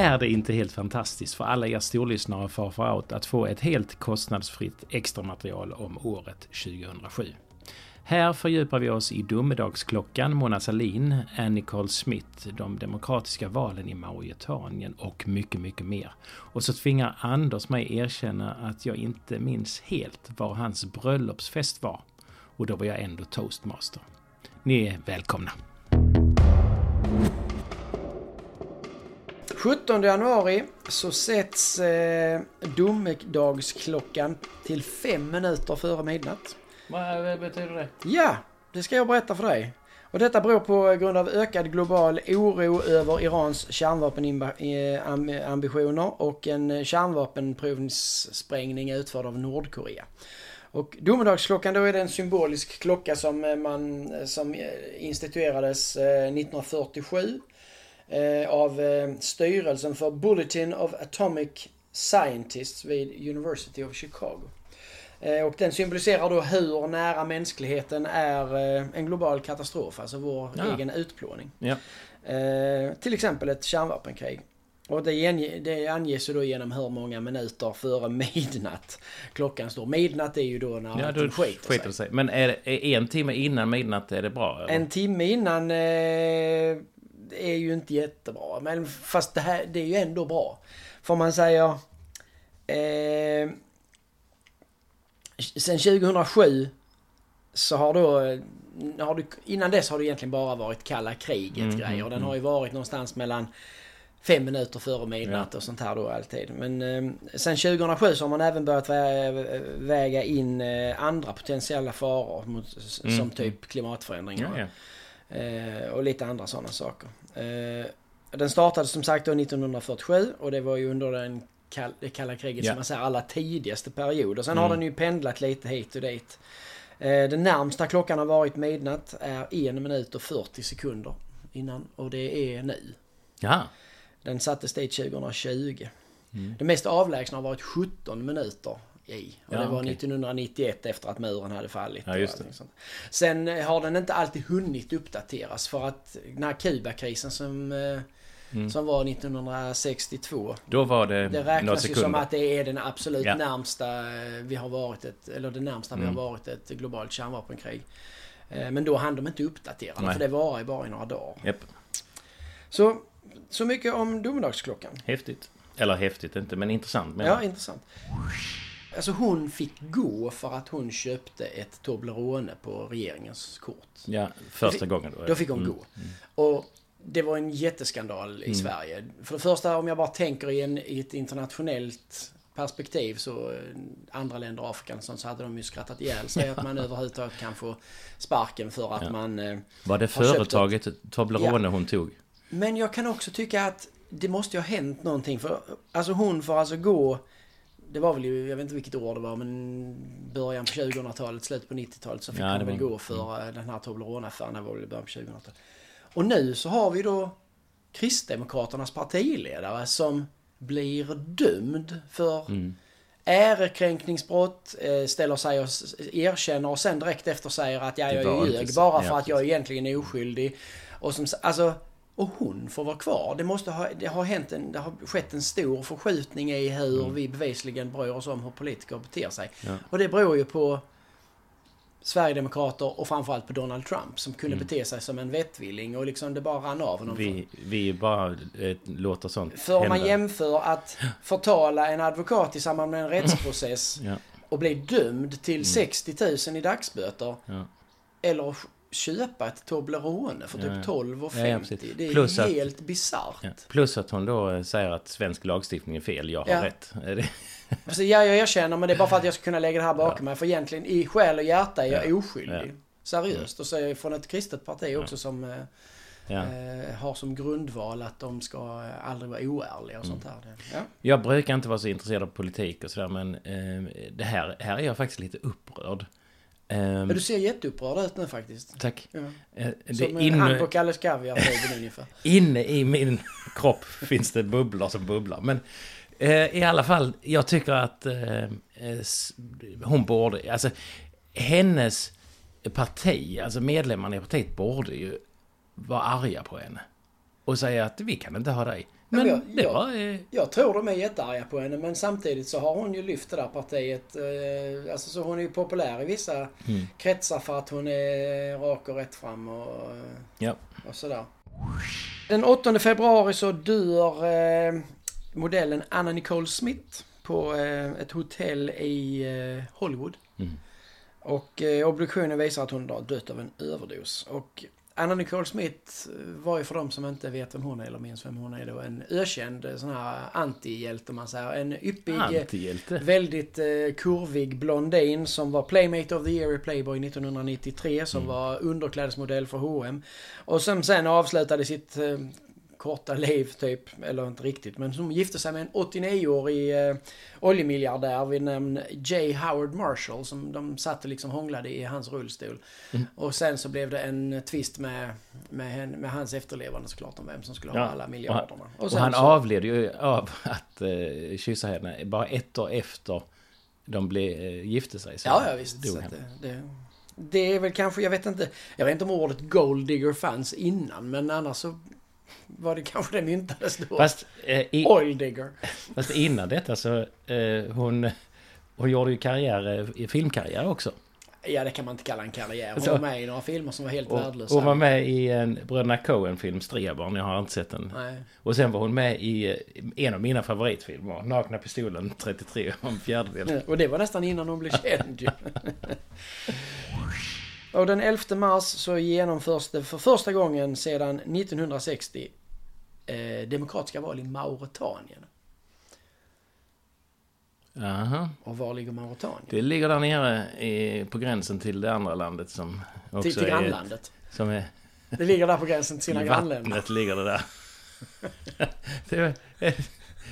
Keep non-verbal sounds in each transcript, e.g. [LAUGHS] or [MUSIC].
Är det inte helt fantastiskt för alla er storlyssnare och Far Out att få ett helt kostnadsfritt extra material om året 2007? Här fördjupar vi oss i domedagsklockan, Mona Sahlin, Annie Carl Smith, de demokratiska valen i Mauretanien och mycket, mycket mer. Och så tvingar Anders mig erkänna att jag inte minns helt var hans bröllopsfest var. Och då var jag ändå toastmaster. Ni är välkomna! 17 januari så sätts eh, domedagsklockan till fem minuter före midnatt. Vad betyder det? Ja, det ska jag berätta för dig. Och detta beror på grund av ökad global oro över Irans kärnvapenambitioner och en kärnvapenprovningssprängning utförd av Nordkorea. Och domedagsklockan då är det en symbolisk klocka som, man, som instituerades 1947 eh, av eh, styrelsen för Bulletin of Atomic Scientists vid University of Chicago. Eh, och den symboliserar då hur nära mänskligheten är eh, en global katastrof, alltså vår ja. egen utplåning. Ja. Eh, till exempel ett kärnvapenkrig. Och det, det anges ju då genom hur många minuter före midnatt klockan står. Midnatt är ju då när ja, då skiter, skiter sig. sig. Men är, är en timme innan midnatt är det bra? Eller? En timme innan eh, är ju inte jättebra. Men fast det här, det är ju ändå bra. Får man säga... Eh, sen 2007 så har då... Har du, innan dess har det egentligen bara varit kalla kriget mm, grejer. Den mm. har ju varit någonstans mellan fem minuter före midnatt ja. och sånt här då alltid. Men eh, sen 2007 så har man även börjat väga in eh, andra potentiella faror mot, mm. som typ klimatförändringar. Ja, ja. Eh, och lite andra sådana saker. Eh, den startade som sagt då 1947 och det var ju under den kall, det kalla kriget yeah. som man säger alla tidigaste perioder. Sen mm. har den ju pendlat lite hit och dit. Eh, den närmsta klockan har varit midnatt är 1 minut och 40 sekunder innan och det är nu. Ja. Den sattes dit 2020. Mm. Det mest avlägsna har varit 17 minuter i. Och ja, det var okay. 1991 efter att muren hade fallit. Ja, Sen har den inte alltid hunnit uppdateras för att den här Kubakrisen som eh, Mm. Som var 1962. Då var det Det räknas ju som att det är den absolut ja. närmsta eh, vi har varit ett, eller det närmsta mm. vi har mm. varit ett globalt kärnvapenkrig. Eh, men då hann de inte uppdatera för det var ju bara i några dagar. Yep. Så, så mycket om domedagsklockan. Häftigt. Eller häftigt inte, men intressant. Men... Ja, intressant. Alltså hon fick gå för att hon köpte ett Toblerone på regeringens kort. Ja, första fick, gången då. Då fick hon mm. gå. Och det var en jätteskandal i mm. Sverige. För det första, om jag bara tänker i, en, i ett internationellt perspektiv så eh, andra länder, Afrika så hade de ju skrattat ihjäl sig att man [LAUGHS] överhuvudtaget kan få sparken för att ja. man... Eh, var det företaget ett... Toblerone ja. hon tog? Men jag kan också tycka att det måste ju ha hänt någonting för alltså hon får alltså gå det var väl ju, jag vet inte vilket år det var, men början på 2000-talet, slutet på 90-talet så fick ja, hon väl gå för mm. den här Toblerone-affären. Det var väl i början på 2000-talet. Och nu så har vi då Kristdemokraternas partiledare som blir dömd för mm. ärekränkningsbrott, eh, ställer sig och erkänner och sen direkt efter säger att jag, jag ljög bara för att jag egentligen är oskyldig. Och som, alltså, och hon får vara kvar. Det måste ha, det har hänt en, det har skett en stor förskjutning i hur mm. vi bevisligen bryr oss om hur politiker beter sig. Ja. Och det beror ju på Sverigedemokrater och framförallt på Donald Trump som kunde mm. bete sig som en vettvilling och liksom det bara rann av honom. Vi, vi bara eh, låter sånt För om man jämför att förtala en advokat i samband med en rättsprocess ja. och bli dömd till mm. 60 000 i dagsböter. Ja. Eller köpa ett Toblerone för typ ja. 12,50. Ja, det är Plus helt bisarrt. Plus att hon då eh, säger att svensk lagstiftning är fel, jag har rätt. Alltså, ja, jag erkänner, men det är bara för att jag ska kunna lägga det här bakom mig. För egentligen i själ och hjärta är jag oskyldig. Seriöst. Och så är jag från ett kristet parti också som eh, Ja. Eh, har som grundval att de ska aldrig vara oärliga och sånt här. Ja. Jag brukar inte vara så intresserad av politik och sådär men eh, det här, här är jag faktiskt lite upprörd. Eh, men du ser jätteupprörd ut nu faktiskt. Tack. Ja. Eh, som en inne, hand på Kalles Kaviar ungefär. [LAUGHS] Inne i min kropp finns det bubblor som bubblar. Men Eh, I alla fall, jag tycker att eh, eh hon borde, alltså hennes parti, alltså medlemmarna i partiet borde ju vara arga på henne. och säga att vi kan inte ha dig. Men jag- det jag- var... eh, Jag tror de är jättearga på henne men samtidigt så har hon ju lyft det där partiet. Eh, alltså så hon är ju populär i vissa Mm. kretsar för att hon är rak och rätt fram och, eh, Ja. och sådär. Den 8 februari så dör eh, modellen Anna Nicole Smith på eh, ett hotell i eh, Hollywood. Mm. Och obduktionen visar att hon har dött av en överdos. Och Anna Nicole Smith var ju för de som inte vet vem hon är eller minns vem hon är då en ökänd eh, sån här antihjälte om man säger. En yppig, eh, väldigt eh, kurvig blondin som var Playmate of the Year i Playboy 1993. Som Mm. var underklädesmodell för H&M Och som sen avslutade sitt eh, korta liv typ, eller inte riktigt, men som gifte sig med en 89-årig eh, oljemiljardär vid namn J. Howard Marshall som de satt och liksom hånglade i hans rullstol. Mm. Och sen så blev det en twist med, med, hen- med hans efterlevande såklart om vem som skulle ha Ja. alla miljarderna. Och sen han så- avled ju av att eh, kyssa henne bara ett år efter de blev, eh, gifte sig. Så Ja, ja visst. Så det, det, det är väl kanske, jag vet inte, jag vet inte om ordet gold digger fanns innan, men annars så var det kanske det myntades då. Fast, eh, i, Oil digger. fast innan detta så eh, hon, hon gjorde ju karriär, eh, filmkarriär också. Ja, det kan man inte kalla en karriär. Hon Så- var med i några filmer som var helt Och, värdelösa. hon var med i en Bröderna Coen-film, Strebarn, jag har inte sett den. Nej. Och sen var hon med i eh, en av mina favoritfilmer, Nakna Pistolen 33 och en fjärdedel. Och det var nästan innan hon blev känd ju. [LAUGHS] Och den 11 mars så genomförs det för första gången sedan 1960 eh, demokratiska val i Mauretanien. Aha. Och var ligger Mauretanien? Det ligger där nere i, på gränsen till det andra landet som också Till, till är... grannlandet. Som är... Det ligger där på gränsen till sina grannländer. vattnet ligger det där. [LAUGHS] det, var, det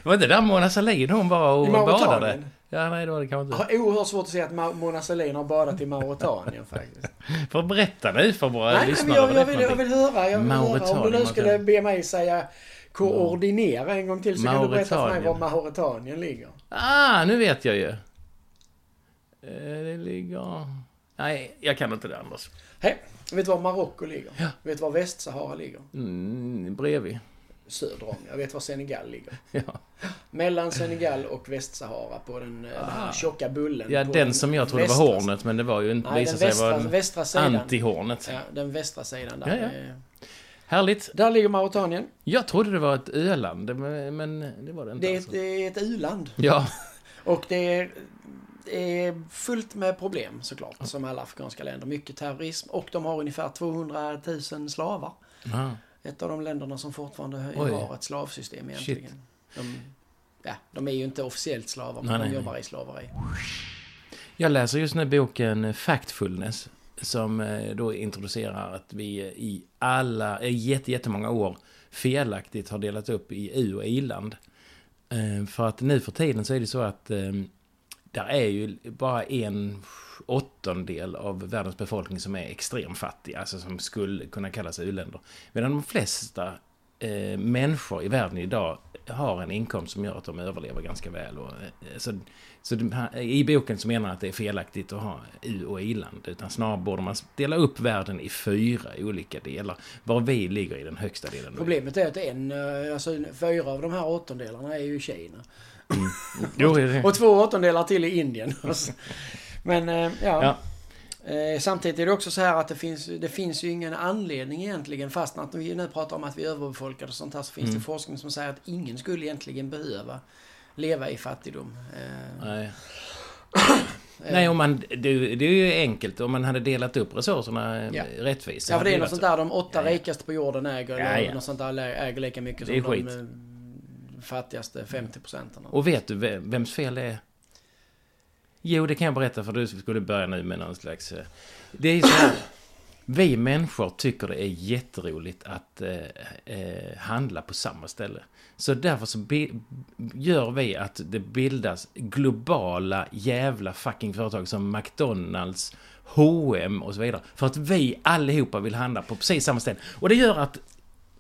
var inte där Mona Sahlin hon var och badade? Ja, nej det var det kanske Jag inte. har oerhört svårt att se att Mona Sahlin har badat i Mauretanien faktiskt. [LAUGHS] För berätta nu för våra Nej, lyssnare jag, är jag, för vill, jag vill höra. Jag vill höra. Om du nu skulle be mig säga koordinera en gång till så kan du berätta för mig var Mauretanien ligger. Ah, nu vet jag ju. Eh, Det ligger... Nej, jag kan inte det Anders. Hej, vet du var Marocko ligger? Ja. Vet du var Västsahara ligger? Mm, bredvid. Söder om. Jag vet var Senegal ligger. [LAUGHS] Ja, Mellan Senegal och Västsahara på den, eh, den här Ah. tjocka bullen. ja den som jag trodde var västra- hornet, men det var ju inte... Nej, visade sig västra, vara västra sidan. anti-hornet. Ja, den västra sidan där. Ja, ja. Eh, Härligt. Där ligger Mauretanien. Jag trodde det var ett öland, men det var det inte. Det är, alltså. ett, det är ett u-land. Ja, [LAUGHS] Och det är, det är fullt med problem såklart, som alla afrikanska länder. Mycket terrorism och de har ungefär 200 000 slavar. Ah. Ett av de länderna som fortfarande Oj. har ett slavsystem egentligen. De, ja, de är ju inte officiellt slavar, men Nej, de nej, jobbar i slaveri. Jag läser just nu boken Factfulness som eh, då introducerar att vi i alla, i jätte, jättemånga år felaktigt har delat upp i u och i-land. Eh, För att nu för tiden så är det så att eh, där är ju bara en åttondel av världens befolkning som är extremt fattig, alltså som skulle kunna kallas u-länder. Medan de flesta eh, människor i världen idag har en inkomst som gör att de överlever ganska väl. Och, eh, så så i boken så menar han att det är felaktigt att ha u och i-land. Utan snarare borde man dela upp världen i fyra olika delar. Var vi ligger i den högsta delen. Problemet är att en, eh, alltså fyra av de här åttondelarna är ju Kina. Jo, det är det. [LAUGHS] Och två åttondelar till i Indien. [LAUGHS] [LAUGHS] Men eh, ja. Ja. Eh, Samtidigt är det också så här att det finns, det finns ju ingen anledning egentligen, fast att vi nu pratar om att vi är överbefolkade och sånt här, så finns Mm. det forskning som säger att ingen skulle egentligen behöva leva i fattigdom. Eh, Nej. [COUGHS] Nej, om man, det, det är ju enkelt om man hade delat upp resurserna eh, Ja. rättvist. Ja, för det är något sånt så. där de åtta Ja, ja. rikaste på jorden äger, Ja, ja. något sånt där äger lika mycket som de eh, fattigaste 50 procenten. Och vet du vem- vems fel det är? Jo, det kan jag berätta för du skulle börja nu med någon slags... Eh, det är så här. Vi människor tycker det är jätteroligt att eh, eh, handla på samma ställe. Så därför så gör vi att det bildas globala jävla fucking företag som McDonalds, H&M och så vidare. För att vi allihopa vill handla på precis samma ställe. Och det gör att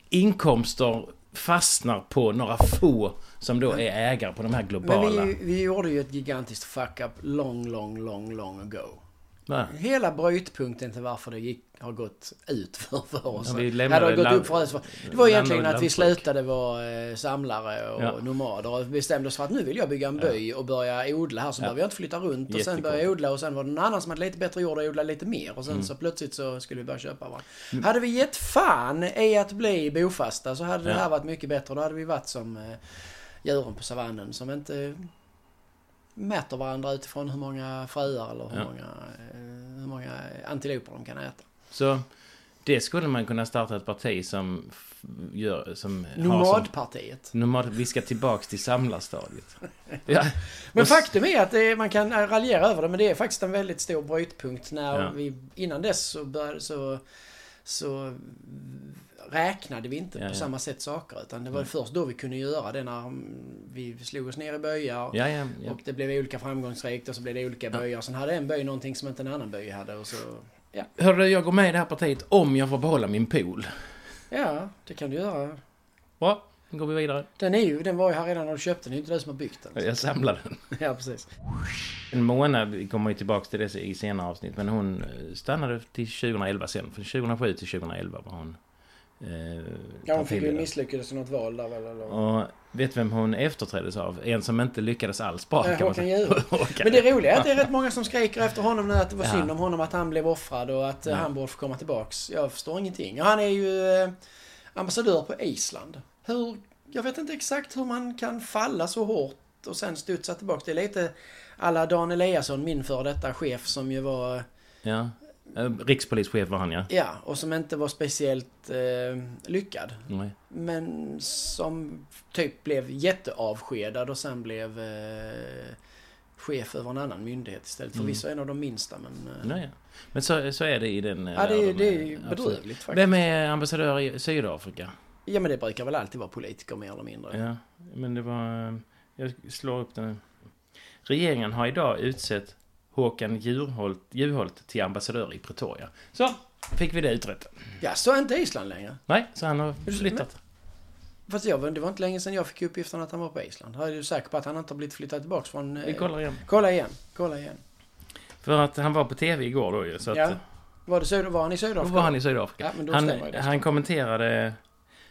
inkomster fastnar på några få som då är ägare på de här globala... Men vi, vi gjorde ju ett gigantiskt fuck-up long, long, long, long ago. Nej. Hela brytpunkten till varför det gick, har gått ut för, för oss. Ja, vi lämnade det, gått upp för oss. det var egentligen att vi slutade vara eh, samlare och ja. nomader och bestämde oss för att nu vill jag bygga en by och börja odla här så ja. behöver jag inte flytta runt och sen börja odla och sen var det någon annan som hade lite bättre jord och odla lite mer och sen mm. så plötsligt så skulle vi börja köpa varandra. Mm. Hade vi gett fan i att bli bofasta så hade det här varit mycket bättre. Då hade vi varit som eh, djuren på savannen som inte mäter varandra utifrån hur många fröar eller hur, ja. många, eh, hur många antiloper de kan äta. Så det skulle man kunna starta ett parti som gör... Som Nomadpartiet. Som, nomad, vi ska tillbaks till samlarstadiet. [LAUGHS] ja. Men faktum är att det, man kan raljera över det, men det är faktiskt en väldigt stor brytpunkt när ja. vi... Innan dess så började så... Så räknade vi inte ja, på ja. samma sätt saker. Utan det var mm. först då vi kunde göra det när vi slog oss ner i byar. Ja, och det blev olika framgångsrikt och så blev det olika byar. Sen hade en by någonting som inte en annan by hade. Och så, ja. Hörru, jag går med i det här partiet om jag får behålla min pool. Ja, det kan du göra. Bra, då går vi vidare. Den, är ju, den var ju här redan när du köpte den. Det är inte du som har byggt den. Jag samlade den. [LAUGHS] ja, precis. En månad, vi kommer ju tillbaka till det i senare avsnitt, men hon stannade till 2011 sen. Från 2007 till 2011 var hon Eh, ja, hon fick ju misslyckades i något val där väl? Eller? Och vet vem hon efterträddes av? En som inte lyckades alls bra. Äh, [LAUGHS] Håkan Men det roliga är att det är rätt många som skriker efter honom nu att det var ja. synd om honom att han blev offrad och att ja. han borde få komma tillbaks. Jag förstår ingenting. Och han är ju eh, ambassadör på Island. Hur... Jag vet inte exakt hur man kan falla så hårt och sen studsa tillbaks. Det är lite alla Dan Eliasson, min före detta chef som ju var... Ja. Eh, rikspolischef var han ja. Ja, och som inte var speciellt eh, lyckad. Nej. Men som typ blev jätteavskedad och sen blev eh, chef över en annan myndighet istället. Mm. Förvisso en av de minsta men... Eh, Nej, men så, så är det i den... Eh, ja, det, är, det är bedrövligt faktiskt. Vem är ambassadör i Sydafrika? Ja, men det brukar väl alltid vara politiker mer eller mindre. Ja, men det var... Eh, jag slår upp den. Regeringen har idag utsett Håkan Juholt, Juholt till ambassadör i Pretoria. Så fick vi det utrett. Ja, så är inte Island längre? Nej, så han har flyttat. Fast jag, det var inte länge sedan jag fick uppgiften att han var på Island. Jag är du säker på att han inte har blivit flyttad tillbaka från... Vi kollar igen. Kolla igen. Kolla igen. För att han var på TV igår då ju, så att... Ja. Var, det, var han i Sydafrika? Då var han i Sydafrika. Ja, han, han kommenterade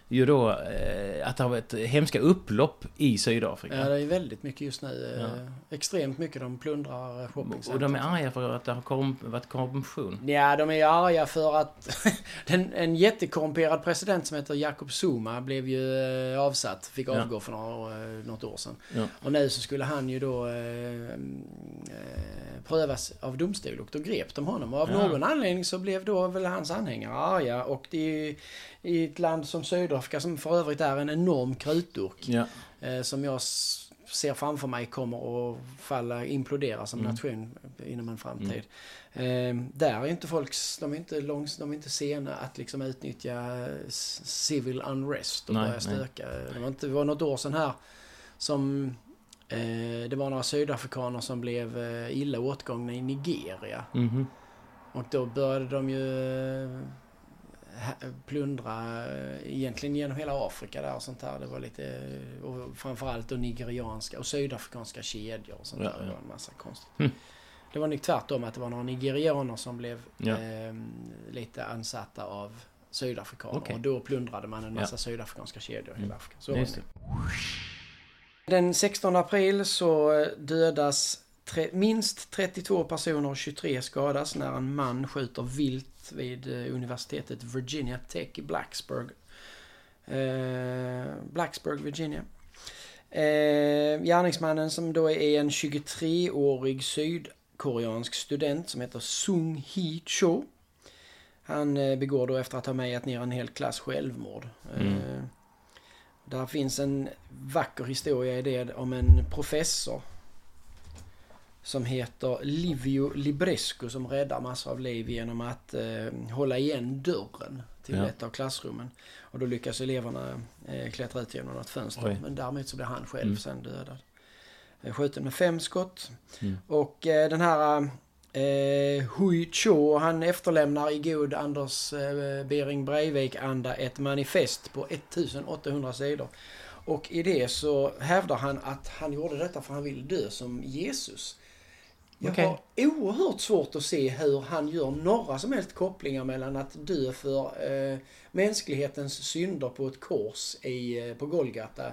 ju då eh, att det har varit hemska upplopp i Sydafrika. Ja, det är väldigt mycket just nu. Eh, ja. Extremt mycket de plundrar shoppingcenter. Och de är arga för att det har korrum, varit korruption? Ja, de är arga för att [LAUGHS] den, en jättekorrumperad president som heter Jacob Zuma blev ju eh, avsatt. Fick avgå ja. för några, eh, något år sedan. Ja. Och nu så skulle han ju då eh, prövas av domstol och då grep de honom. Och av någon anledning så blev då väl hans anhängare arga och det är ju i ett land som Sydafrika som för övrigt är en enorm krutdurk. Ja. Eh, som jag ser framför mig kommer att falla, implodera som mm. nation inom en framtid. Mm. Eh, där är inte folk, de är inte, långs, de är inte sena att liksom utnyttja civil unrest och nej, börja stöka. Nej. Det var, inte, det var något år sedan här som eh, det var några sydafrikaner som blev eh, illa åtgångna i Nigeria. Mm. Och då började de ju eh, plundra eh, egentligen genom hela Afrika där och sånt där. Det var lite, och framförallt då nigerianska och sydafrikanska kedjor och sånt ja, där. Det var en massa konstigt. Mm. Det var nog tvärtom att det var några nigerianer som blev ja. eh, lite ansatta av sydafrikaner. Okay. Och då plundrade man en massa ja. sydafrikanska kedjor i mm. Afrika. Så det. Den 16 april så dödas tre, minst 32 personer och 23 skadas när en man skjuter vilt vid eh, universitetet Virginia Tech i Blacksburg. Eh, Blacksburg, Virginia. Eh, gärningsmannen som då är en 23-årig sydkoreansk student som heter Sung Hee Cho. Han eh, begår då efter att ha mejat ner en hel klass självmord. Mm. Eh, där finns en vacker historia i det om en professor som heter Livio Librescu som räddar massor av liv genom att eh, hålla igen dörren till ja. ett av klassrummen. Och då lyckas eleverna eh, klättra ut genom något fönster. Oj. Men därmed så blir han själv mm. sen dödad. Eh, skjuten med fem skott. Mm. Och eh, den här eh, Hui Cho han efterlämnar i god Anders eh, Bering Breivik-anda ett manifest på 1800 sidor. Och i det så hävdar han att han gjorde detta för han vill dö som Jesus Jag Okej. har oerhört svårt att se hur han gör några som helst kopplingar mellan att dö för eh, mänsklighetens synder på ett kors i, eh, på Golgata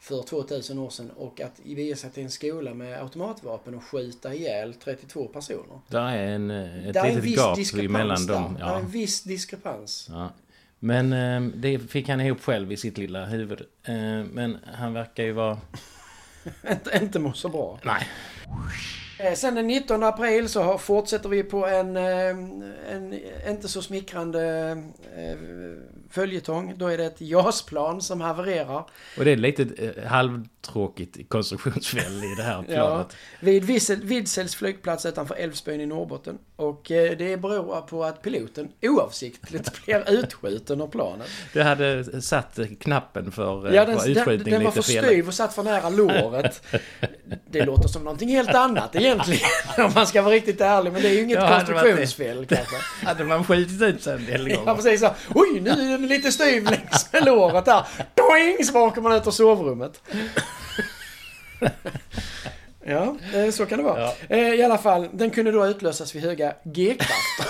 för 2000 år sedan och att ge sig till en skola med automatvapen och skjuta ihjäl 32 personer. Där är en, ett Där är en litet gap där. dem. Där är Ja. en viss diskrepans. Ja. Men eh, det fick han ihop själv i sitt lilla huvud. Eh, men han verkar ju vara... [LAUGHS] inte, inte må så bra. Nej. Eh, sen den 19 april så fortsätter vi på en, eh, en inte så smickrande eh, följetong. Då är det ett JAS-plan som havererar. Och det är lite eh, halvtråkigt konstruktionsfel i det här [LAUGHS] planet. Vid Vissel- Vidsells flygplats utanför Älvsbyn i Norrbotten. Och eh, det beror på att piloten oavsiktligt [LAUGHS] blir utskjuten ur planet. Det hade satt knappen för, Ja, ja, den, för den, utskjutning den var för styv och satt för nära låret. [LAUGHS] Det låter som någonting helt annat egentligen. Om man ska vara riktigt ärlig. Men det är ju inget Ja, det det. konstruktionsfel kanske. Hade man skjutit ut sig en del Ja gånger? precis så. Oj, nu den lite styv längs med låret där. Doing! Så åker man ut ur sovrummet. Ja, eh, så kan det vara. Ja. Eh, I alla fall, den kunde då utlösas vid höga G-krafter.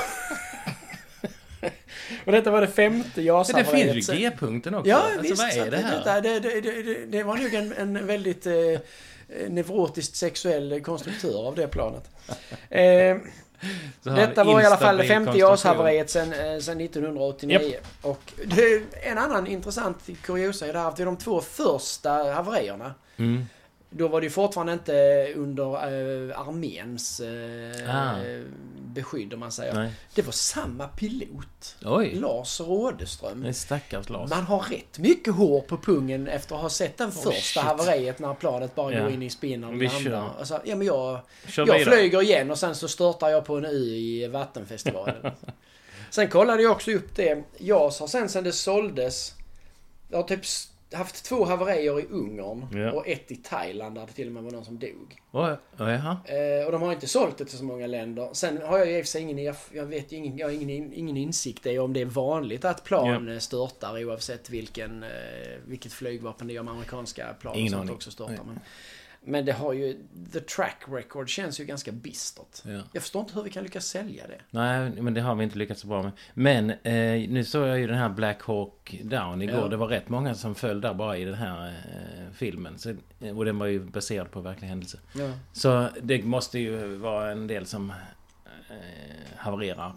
Och detta var det femte Men jas det finns ju G-punkten också. Ja, alltså, visst. vad är det här? Det, det, det, det, var nog en, en väldigt eh, eh, neurotiskt sexuell konstruktör av det planet. Eh, [LAUGHS] detta var i alla fall det instabil femte konstruktion. JAS-haveriet sen, eh, sen 1989. Och det, en annan intressant kuriosa är det här att det är de två första haverierna. Mm. Då var det ju fortfarande inte under eh, arméns eh, Ah. beskydd om man säger. Nej. Det var samma pilot. Oj, Lars Rådeström. det stackars Lars. Man har rätt mycket hår på pungen efter att ha sett den Oh, första shit. haveriet när planet bara Ja. går in i spinnen och Vi kör. Alltså, ja, men jag, Kör jag flyger igen och sen så störtar jag på en ö i Vattenfestivalen. [LAUGHS] sen kollade jag också upp det. JAS har sen sen det såldes. Jag har typ haft två haverier i Ungern Ja. och ett i Thailand där det till och med var någon som dog. Jaha. Eh, och de har inte sålt det till så många länder. Sen har jag i och för sig ingen, jag vet ingen, jag har ingen, in- ingen insikt i om det är vanligt att plan eh, störtar oavsett vilken, eh, vilket flygvapen det är. Om amerikanska plan Ingen och sånt också störtar. Men, men det har ju, the track record känns ju ganska bistert. Ja. Jag förstår inte hur vi kan lyckas sälja det. Nej, men det har vi inte lyckats så bra med. Men eh, nu såg jag ju den här Black Hawk Down igår. Ja. Det var rätt många som föll där bara i den här eh, filmen. Så, och den var ju baserad på verklig händelse. Ja. Så det måste ju vara en del som eh, havererar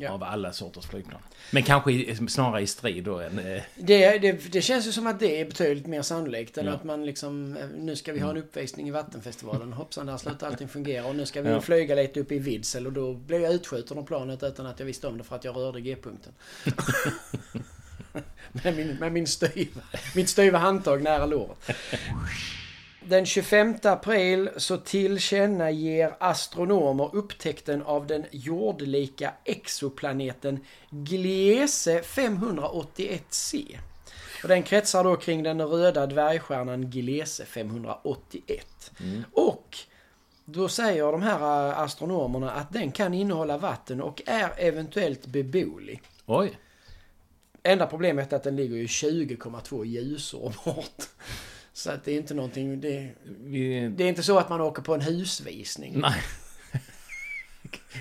Ja. av alla sorters flygplan. Men kanske snarare i strid då än... Eh, Det, det, det känns ju som att det är betydligt mer sannolikt än Ja. att man liksom, eh, nu ska vi ha en uppvisning i Vattenfestivalen. Hoppsan, där slutar allting [LAUGHS] fungera. Och nu ska vi Ja. flyga lite upp i Vidsel och då blev jag utskjuten av planet utan att jag visste om det för att jag rörde G-punkten. [LAUGHS] [LAUGHS] med min, med min styva, mitt styva handtag nära låret. Den 25 april så tillkännager astronomer upptäckten av den jordlika exoplaneten Gliese 581c. Och den kretsar då kring den röda dvärgstjärnan Gliese 581. Och då säger de här äh, astronomerna att den kan innehålla vatten och är eventuellt beboelig. oj! Enda problemet är att den ligger ju 20,2 ljusår bort. Så att det är inte någonting... Det, Vi, det är inte så att man åker på en husvisning. nej.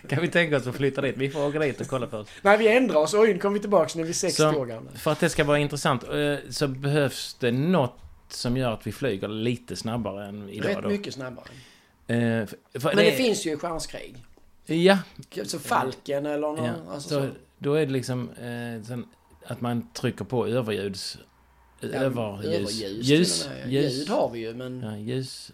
kan vi tänka oss att flytta dit? Vi får åka dit och kolla först. Nej, vi ändrar oss. Oj, nu kommer vi tillbaka när vi är 60 Så- år gamla. För att det ska vara intressant eh, så behövs det något som gör att vi flyger lite snabbare än idag Rätt då. mycket snabbare. Eh, för, för Men det, finns ju stjärnskrig. Ja, Så Falken eller någon... ja. Alltså, så, så. då är det liksom eh, att man trycker på överljuds... Ja, överljus. Ljus. med. ljus Ljud har vi ju, men ja, ljus.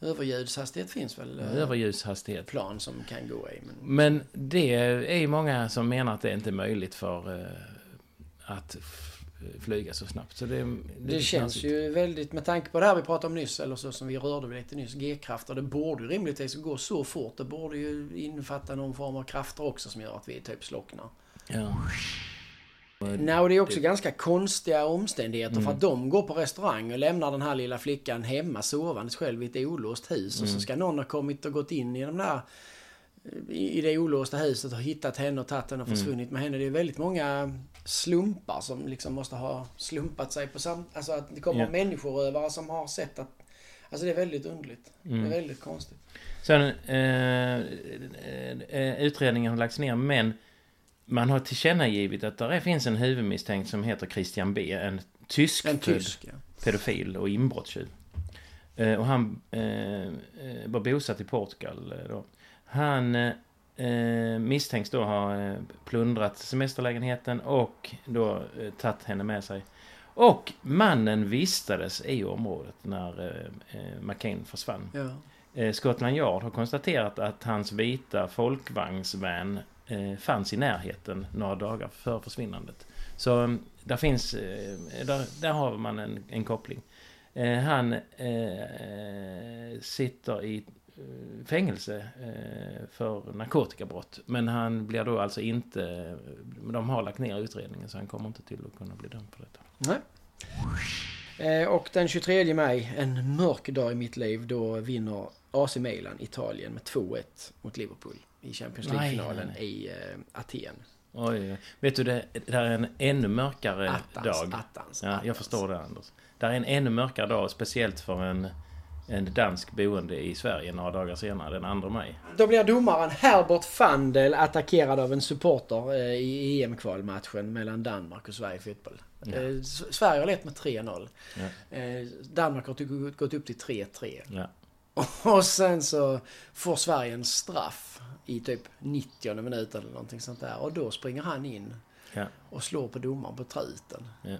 överljudshastighet finns väl eh, Överljushastighet. plan som kan gå i. Men... Men det är ju många som menar att det inte är möjligt för eh, att flyga så snabbt. Så det, Det lite känns knasigt. ju väldigt, med tanke på det här vi pratade om nyss, eller så som vi rörde vid lite nyss, G-krafter. Det borde ju rimligtvis gå så fort. Det borde ju innefatta någon form av krafter också som gör att vi typ slocknar. Ja. Nej, och det är också ganska konstiga omständigheter Mm. för att de går på restaurang och lämnar den här lilla flickan hemma sovandes själv i ett olåst hus. Och Mm. så ska någon ha kommit och gått in i de där i det olåsta huset och hittat henne och tagit henne och Mm. försvunnit med henne. Det är väldigt många slumpar som liksom måste ha slumpat sig på sam... Alltså att det kommer Ja. människorövare som har sett att Alltså det är väldigt underligt. Det är väldigt konstigt. Sen, eh, eh, utredningen har lagts ner men man har tillkännagivit att det finns en huvudmisstänkt som heter Christian B. En tysk, En tysk, ja. pedofil och inbrottstjuv. Eh, och han eh, eh, var bosatt i Portugal eh, då. Han eh, misstänks då ha plundrat semesterlägenheten och då eh, tagit henne med sig. Och mannen vistades i området när eh, McCain försvann. ja. Scotland Yard har konstaterat att hans vita folkvagnsvan eh, Eh, fanns i närheten några dagar före försvinnandet. Så mm, där finns, eh, där, där har man en, en koppling. Eh, han eh, sitter i eh, fängelse eh, för narkotikabrott. Men han blir då alltså inte... De har lagt ner utredningen så han kommer inte till att kunna bli dömd för detta. Nej. Eh, och den 23 maj, en mörk dag i mitt liv, då vinner AC Milan Italien med 2-1 mot Liverpool i Champions League-finalen i eh, Aten. Oj, vet du det, det här är en ännu mörkare Attans, dag. attans, Ja, attans. jag förstår det Anders. Det är en ännu mörkare dag, speciellt för en, en dansk boende i Sverige några dagar senare, den 2 maj. Då blir domaren Herbert Fandel attackerad av en supporter eh, i EM-kvalmatchen mellan Danmark och Sverige i fotboll. Ja. Eh, Sverige har lett med 3-0. Ja. Danmark har gått upp till 3-3. Ja. Och sen så får Sverige en straff i typ 90 minut eller någonting sånt där. Och då springer han in Ja. och slår på domaren på truten. Ja.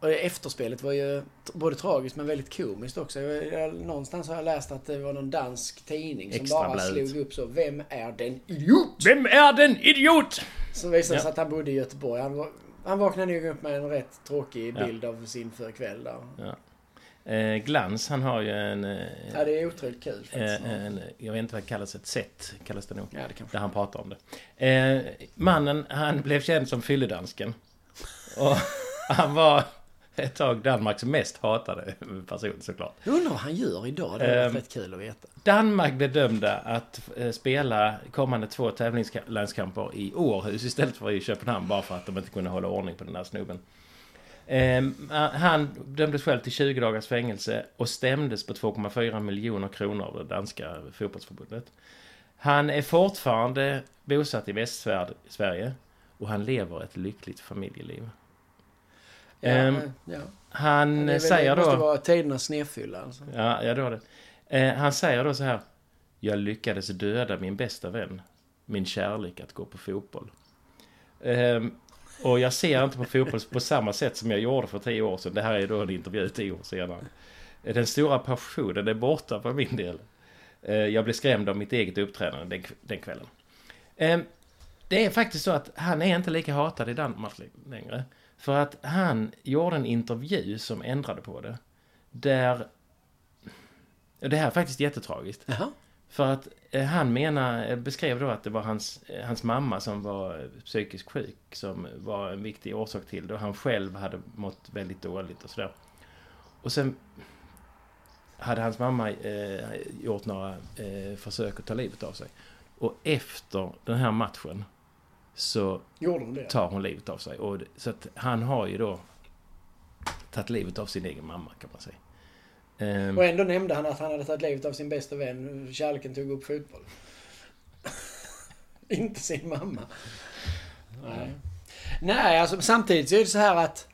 Och efterspelet var ju både tragiskt men väldigt komiskt också. Jag, jag, någonstans har jag läst att det var någon dansk tidning som bara Extrabladet. slog upp så. Vem är den idiot? Vem är den idiot? Så visade Ja. sig att han bodde i Göteborg. Han, var, han vaknade nog upp med en rätt tråkig bild av sin för kväll där. Eh, Glans, han har ju en... Eh, Ja, det är otroligt kul faktiskt. eh, en jag vet inte vad det kallas, ett set kallas det nog. Ja, det kanske. Där han pratar om det. Eh, mannen, han blev känd som fylledansken. Och [LAUGHS] han var ett tag Danmarks mest hatade person såklart. Jag undrar vad han gör idag. Det är Ehm. rätt kul att veta. Danmark blev dömda att eh, spela kommande två tävlingslandskamper i Århus istället för i Köpenhamn bara för att de inte kunde hålla ordning på den där snubben. Ehm, han dömdes själv till 20 dagars fängelse och stämdes på 2,4 miljoner kronor av det danska fotbollsförbundet. Han är fortfarande bosatt i Västsverige och han lever ett lyckligt familjeliv. Ja, Ehm, ja. Han Det, väl, säger det måste då... vara tidernas snedfylla alltså. Ja, ja det var det. Eh, han säger då så här. Jag lyckades döda min bästa vän. Min kärlek att gå på fotboll. Och jag ser inte på fotboll på samma sätt som jag gjorde för tio år sedan. Det här är då en intervju tio år senare. Den stora passionen är borta för min del. Eh, jag blev skrämd av mitt eget uppträdande den, den kvällen. Ehm, det är faktiskt så att han är inte lika hatad i Danmark längre. För att han gjorde en intervju som ändrade på det. Där... Det här är faktiskt jättetragiskt. Jaha. För att han menar, eh, beskrev då att det var hans, eh, hans mamma som var eh, psykiskt sjuk som var en viktig orsak till det. Och han själv hade mått väldigt dåligt och sådär. Och sen hade hans mamma eh, gjort några eh, försök att ta livet av sig. Och efter den här matchen så tar hon livet av sig. Och, så att han har ju då tagit livet av sin egen mamma kan man säga. Ehm, Och ändå nämnde han att han hade tagit livet av sin bästa vän. Kärleken tog upp fotboll. [LAUGHS] Inte sin mamma. Nej. Nej, alltså samtidigt så är det så här att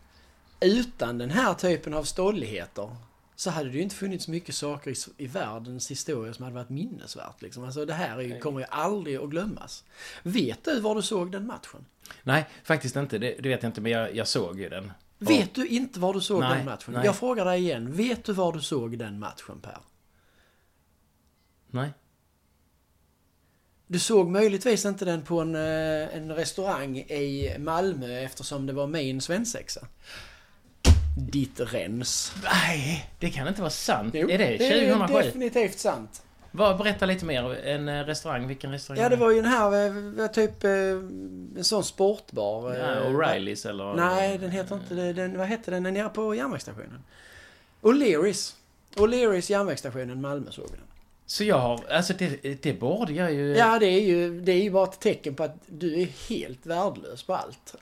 utan den här typen av stolligheter så hade det ju inte funnits mycket saker i, i världens historia som hade varit minnesvärt. Liksom. Alltså det här är, ju- kommer ju aldrig att glömmas. Vet du var du såg den matchen? nej, faktiskt inte. Det, det vet jag inte, men jag, jag såg ju den. Vet du inte var du såg Nej, den matchen? nej. Jag frågar dig igen. Vet du var du såg den matchen Per? Nej. Du såg möjligtvis inte den på en, eh, en restaurang i Malmö eftersom det var min svensexa. Ditt rens. Nej, det kan inte vara sant. Jo, är det det är 2007? definitivt sant. Berätta lite mer. En eh, restaurang, vilken restaurang? Ja, det var ju den här, eh, typ, eh, en sån sportbar. Ja, O'Reillys eller? Nej, den heter inte det. Den, vad hette den? Den nere på järnvägsstationen. O'Learys. O'Learys järnvägsstationen Malmö såg vi den. Så jag har, alltså det, det borde jag ju... Ja, det är, ju, det är ju bara ett tecken på att du är helt värdelös på allt.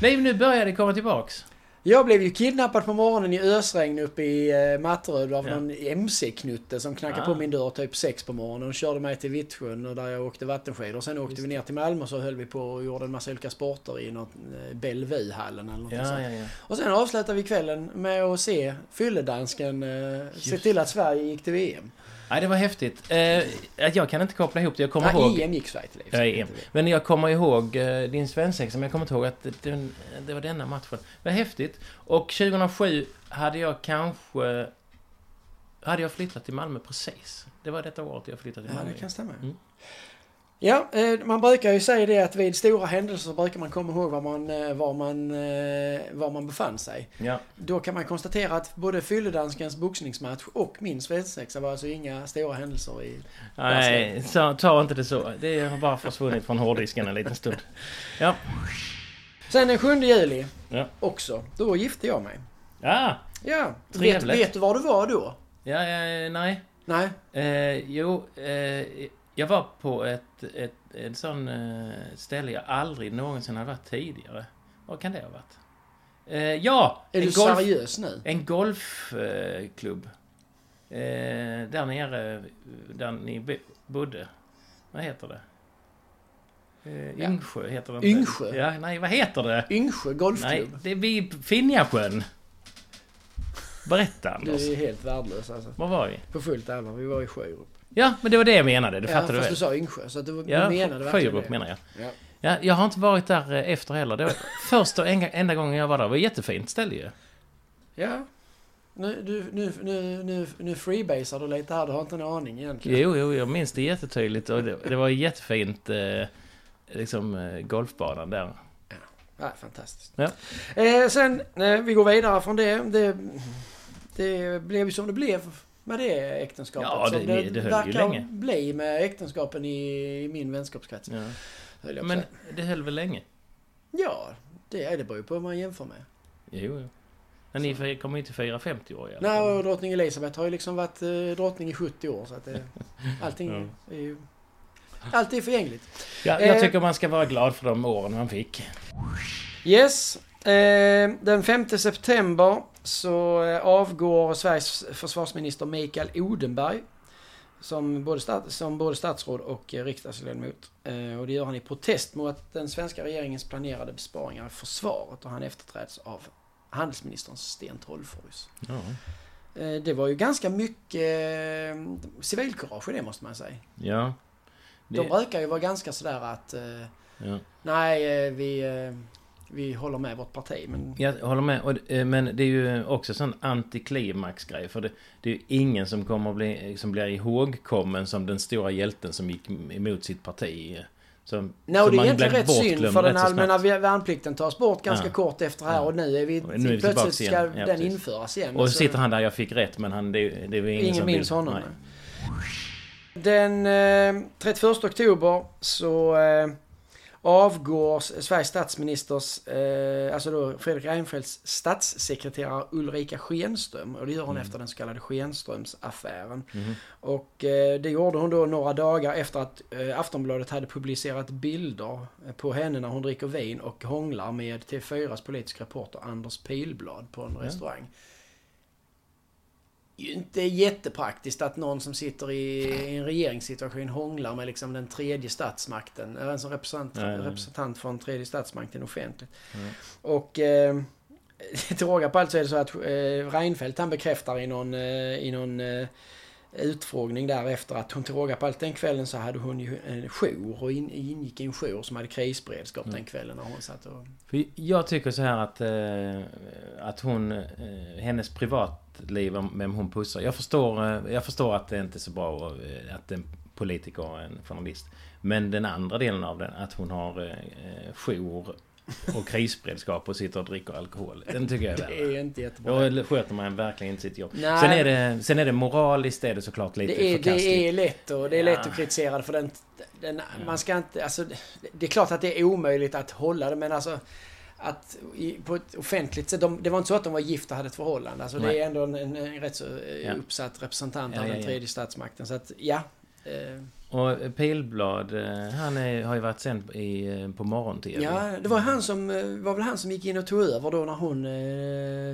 Nej, nu börjar det komma tillbaks. Jag blev ju kidnappad på morgonen i ösregn uppe i eh, Matteröd av ja. någon MC-knutte som knackade ah. på min dörr typ sex på morgonen och körde mig till Vittsjön och där jag åkte vattenskidor. Sen åkte Just vi ner till Malmö och så höll vi på och gjorde en massa olika sporter i något eh, Bellevue-hallen eller något ja, sånt. Ja, ja. Och sen avslutade vi kvällen med att se fylledansken eh, se till att Sverige gick till VM. Nej, det var häftigt. Eh, jag kan inte koppla ihop det. Jag kommer ja, ihåg... EM gick Sverige till. Ja, EM. Men jag kommer ihåg eh, din svensexa, men jag kommer inte ihåg att det, det, var denna matchen. Det var häftigt. Och 2007 hade jag kanske... Hade jag flyttat till Malmö precis. Det var detta året jag flyttade till Malmö. Ja, det kan stämma. Mm. Ja, eh, man brukar ju säga det att vid stora händelser brukar man komma ihåg var man, eh, var man, eh, var man befann sig. Ja. Då kan man konstatera att både Fylledanskens boxningsmatch och min svensexa var alltså inga stora händelser i Nej, så, ta inte det så. Det har bara försvunnit från hårddisken en liten stund. Ja. Sen den 7 juli ja. också. Då gifte jag mig. Ja, Ja. Vet, vet, du var du var då? Ja, ja nej. Nej. Eh, jo, eh, jag var på ett, ett, ett sån eh, ställe jag aldrig någonsin har varit tidigare. Vad kan det ha varit? Eh, ja! Är du golf, seriös nu? En golfklubb. Eh, där nere, där ni bodde. Vad heter det? Eh, Yngsjö heter det Yngsjö? Ja, nej, vad heter det? Yngsjö golfklubb? Nej, det är vid Finjasjön. Berätta Anders. Du är helt värdelös alltså. Var var vi? På fullt allvar. Vi var i Sjörup. Ja, men det var det jag menade. Det ja, fattar du väl? du sa Yngsjö, så du, ja, menade verkligen Sjörup menar jag. Ja. ja. Jag har inte varit där eh, efter heller. Det var [LAUGHS] första och enda gången jag var där. Det var ett jättefint ställe ju. Ja. Nu, du, nu, nu, nu, nu freebasar du lite här. Du har inte en aning egentligen. Jo, jo, jag minns det jättetydligt. Och det, det var jättefint, eh, liksom, eh, golfbanan där. Ja, ja fantastiskt. Ja. Eh, sen, eh, vi går vidare från det. Det, det blev ju som det blev med det äktenskapet. Ja, det, det, det höll ju länge. bli med äktenskapen i, i min vänskapskrets. Ja. Men det höll väl länge? Ja, det, är det beror ju på vad man jämför med. Jo, jo. Men ni kommer inte fira 50 år i alla Nej, och drottning Elisabeth har ju liksom varit eh, drottning i 70 år. Så att det, [LAUGHS] allting ja. är ju... Allt är förgängligt. Ja, jag eh, tycker man ska vara glad för de åren man fick. Yes. Eh, den 5 september så eh, avgår Sveriges försvarsminister Mikael Odenberg som både, stat, som både statsråd och eh, riksdagsledamot. Eh, och det gör han i protest mot den svenska regeringens planerade besparingar i försvaret och han efterträds av handelsministern Sten Tolgfors. Ja. Det var ju ganska mycket civilkurage i det måste man säga. Ja. Det... De brukar ju vara ganska sådär att... Ja. Nej, vi vi håller med vårt parti. Men... Jag håller med. Och, eh, men det är ju också sån antiklimaxgrej. För det, det är ju ingen som kommer att bli, som blir ihågkommen som den stora hjälten som gick emot sitt parti. Som, Nej, no, det är egentligen rätt synd för den allmänna värnplikten tas bort ganska ja. kort efter här och nu är vi, nu är vi plötsligt ska ja, den precis. införas igen. Och så sitter han där, jag fick rätt men han, det, det är ingen, ingen som minns honom. Nej. Den eh, 31 oktober så eh, avgår Sveriges statsministers, eh, alltså då Fredrik Reinfeldts statssekreterare Ulrika Schenström. Och det gör hon mm. efter den så kallade Schenströmsaffären. Mm. Och eh, det gjorde hon då några dagar efter att eh, Aftonbladet hade publicerat bilder på henne när hon dricker vin och hånglar med TV4s politiska reporter Anders Pilblad på en ja. restaurang inte jättepraktiskt att någon som sitter i en regeringssituation hånglar med liksom den tredje statsmakten. En som representant, nej, nej. representant för en tredje statsmakten offentligt. Nej. Och eh, [LAUGHS] till råga på allt så är det så att eh, Reinfeldt han bekräftar i någon, eh, i någon eh, utfrågning därefter att hon till råga på allt den kvällen så hade hon ju en jour och in, ingick i en jour som hade krisberedskap mm. den kvällen när hon satt och... För jag tycker så här att, eh, att hon, eh, hennes privatliv, vem hon pussar. Jag förstår, eh, jag förstår att det inte är så bra eh, att en politiker och en journalist. Men den andra delen av den, att hon har eh, jour och krisberedskap och sitter och dricker alkohol. Den tycker jag är värre. [LAUGHS] Det är inte jättebra. Då sköter man verkligen inte sitt jobb. Nej. Sen är det, sen är det moraliskt är det såklart lite det är, förkastligt. Det är lätt och det är lätt att kritisera för den, den ja. man ska inte, alltså det är klart att det är omöjligt att hålla det men alltså att i, på ett offentligt sätt, de, det var inte så att de var gifta och hade ett förhållande. Alltså Nej. det är ändå en, en, en rätt så eh, ja. uppsatt representant av ja, den tredje statsmakten. Så att ja, Eh, och Pilblad, eh, han är, har ju varit sen i, eh, på morgon-tv. Ja, det var han som, eh, var väl han som gick in och tog över då när hon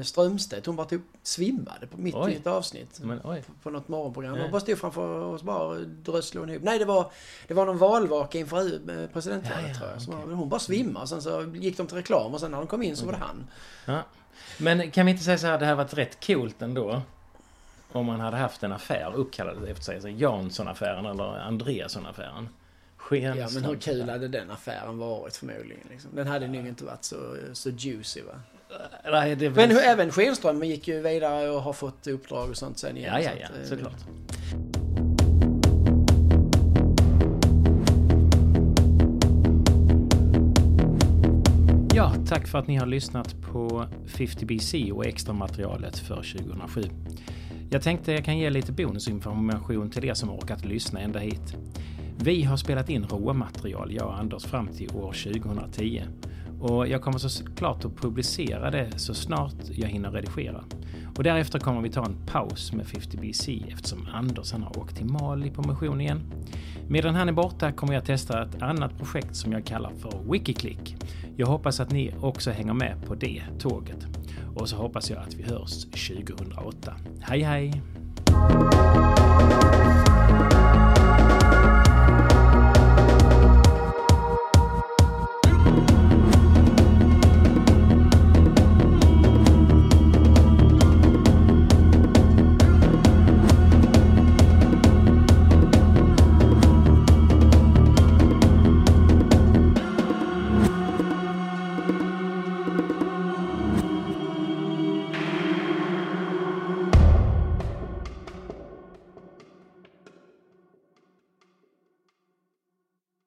Strömstedt, hon bara typ svimmade på mitt Oj. i ett avsnitt. Men, oj. På, på något morgonprogram. Nej. Hon bara stod framför oss bara drösslade hon ihop. Nej, det var, det var någon valvaka inför presidentvalet Ja, ja, tror jag. Så var- Hon bara svimmade sen så gick de till reklam och sen när de kom in så var det han. Ja. Men kan vi inte säga så här, det här varit rätt coolt ändå? Om man hade haft en affär uppkallad efter sig. Så Jansson-affären eller Andreasson-affären. Ja, men hur kul hade den affären varit förmodligen? Liksom. Den hade nog inte varit så, så juicy va? Nej, det Men hur- även Schenström gick ju vidare och har fått uppdrag och sånt sen igen. Ja, ja, så ja, att, eh, såklart. Ja, tack för att ni har lyssnat på 50BC och extra materialet för 2007. Jag tänkte jag kan ge lite bonusinformation till er som orkat lyssna ända hit. Vi har spelat in råmaterial, jag och Anders, fram till år 2010. Och jag kommer såklart att publicera det så snart jag hinner redigera. Och därefter kommer vi ta en paus med 50BC eftersom Anders har åkt till Mali på mission igen. Medan han är borta kommer jag testa ett annat projekt som jag kallar för Wikiclick. Jag hoppas att ni också hänger med på det tåget. Och så hoppas jag att vi hörs 2008. Hej hej!